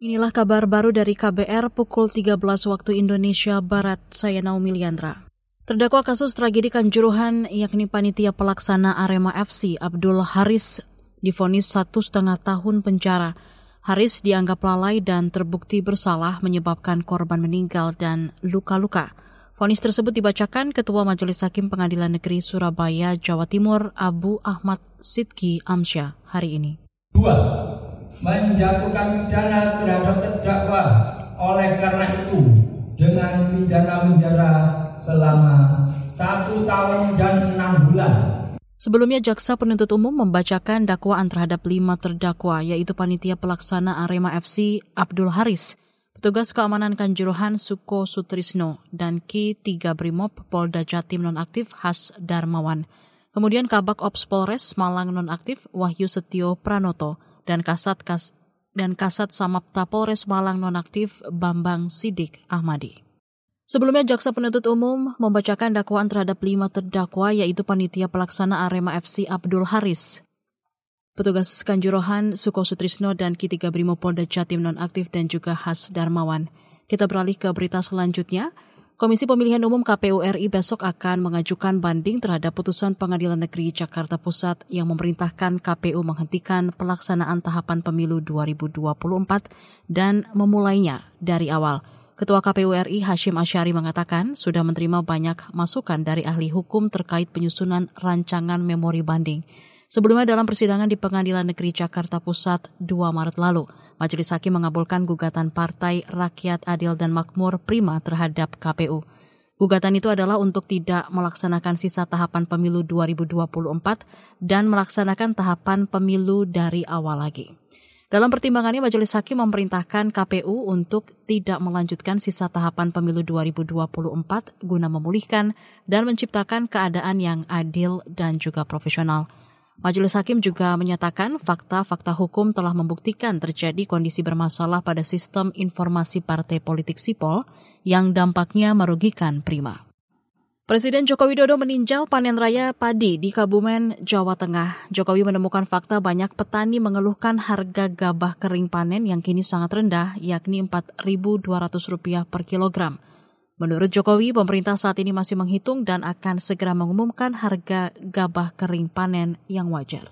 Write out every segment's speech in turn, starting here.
Inilah kabar baru dari KBR pukul 13 waktu Indonesia Barat. Saya Naomi Liandra. Terdakwa kasus tragedi Kanjuruhan yakni panitia pelaksana Arema FC Abdul Haris difonis satu setengah tahun penjara. Haris dianggap lalai dan terbukti bersalah menyebabkan korban meninggal dan luka-luka. Fonis tersebut dibacakan Ketua Majelis Hakim Pengadilan Negeri Surabaya, Jawa Timur, Abu Ahmad Sidki Amsyah hari ini. Dua, menjatuhkan pidana terhadap terdakwa oleh karena itu dengan pidana penjara selama satu tahun dan enam bulan. Sebelumnya, Jaksa Penuntut Umum membacakan dakwaan terhadap lima terdakwa, yaitu panitia pelaksana Arema FC Abdul Haris, petugas keamanan Kanjuruhan Suko Sutrisno, dan Ki 3 Brimob Polda Jatim nonaktif Has Darmawan. Kemudian Kabak Ops Polres Malang nonaktif Wahyu Setio Pranoto, dan Kasat Kas dan Kasat Samapta Polres Malang nonaktif Bambang Sidik Ahmadi. Sebelumnya jaksa penuntut umum membacakan dakwaan terhadap lima terdakwa yaitu panitia pelaksana Arema FC Abdul Haris, petugas Kanjurohan Suko Sutrisno dan K3 Brimo Polda Jatim nonaktif dan juga Has Darmawan. Kita beralih ke berita selanjutnya. Komisi Pemilihan Umum KPU RI besok akan mengajukan banding terhadap putusan Pengadilan Negeri Jakarta Pusat yang memerintahkan KPU menghentikan pelaksanaan tahapan pemilu 2024 dan memulainya dari awal. Ketua KPU RI Hashim Asyari mengatakan sudah menerima banyak masukan dari ahli hukum terkait penyusunan rancangan memori banding. Sebelumnya dalam persidangan di Pengadilan Negeri Jakarta Pusat 2 Maret lalu, Majelis Hakim mengabulkan gugatan Partai Rakyat Adil dan Makmur Prima terhadap KPU. Gugatan itu adalah untuk tidak melaksanakan sisa tahapan pemilu 2024 dan melaksanakan tahapan pemilu dari awal lagi. Dalam pertimbangannya, Majelis Hakim memerintahkan KPU untuk tidak melanjutkan sisa tahapan pemilu 2024 guna memulihkan dan menciptakan keadaan yang adil dan juga profesional. Majelis Hakim juga menyatakan fakta-fakta hukum telah membuktikan terjadi kondisi bermasalah pada sistem informasi partai politik sipol yang dampaknya merugikan Prima. Presiden Joko Widodo meninjau panen raya padi di Kabumen, Jawa Tengah. Jokowi menemukan fakta banyak petani mengeluhkan harga gabah kering panen yang kini sangat rendah, yakni Rp4.200 per kilogram. Menurut Jokowi, pemerintah saat ini masih menghitung dan akan segera mengumumkan harga gabah kering panen yang wajar.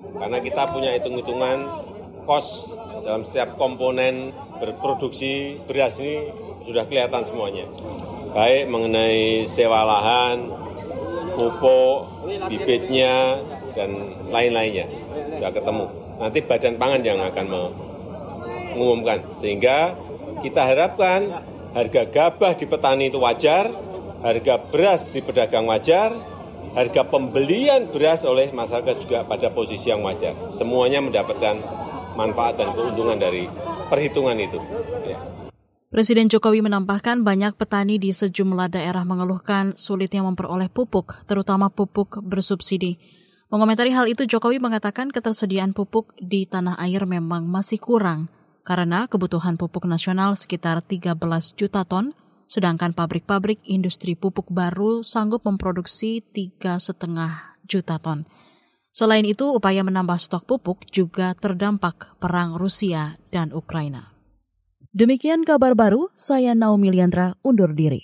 Karena kita punya hitung-hitungan kos dalam setiap komponen berproduksi beras ini sudah kelihatan semuanya. Baik mengenai sewa lahan, pupuk, bibitnya, dan lain-lainnya. Sudah ketemu. Nanti Badan Pangan yang akan mengumumkan. Sehingga kita harapkan harga gabah di petani itu wajar, harga beras di pedagang wajar, harga pembelian beras oleh masyarakat juga pada posisi yang wajar. Semuanya mendapatkan manfaat dan keuntungan dari perhitungan itu. Ya. Presiden Jokowi menambahkan banyak petani di sejumlah daerah mengeluhkan sulitnya memperoleh pupuk, terutama pupuk bersubsidi. Mengomentari hal itu, Jokowi mengatakan ketersediaan pupuk di tanah air memang masih kurang karena kebutuhan pupuk nasional sekitar 13 juta ton, sedangkan pabrik-pabrik industri pupuk baru sanggup memproduksi 3,5 juta ton. Selain itu, upaya menambah stok pupuk juga terdampak perang Rusia dan Ukraina. Demikian kabar baru, saya Naomi Liandra undur diri.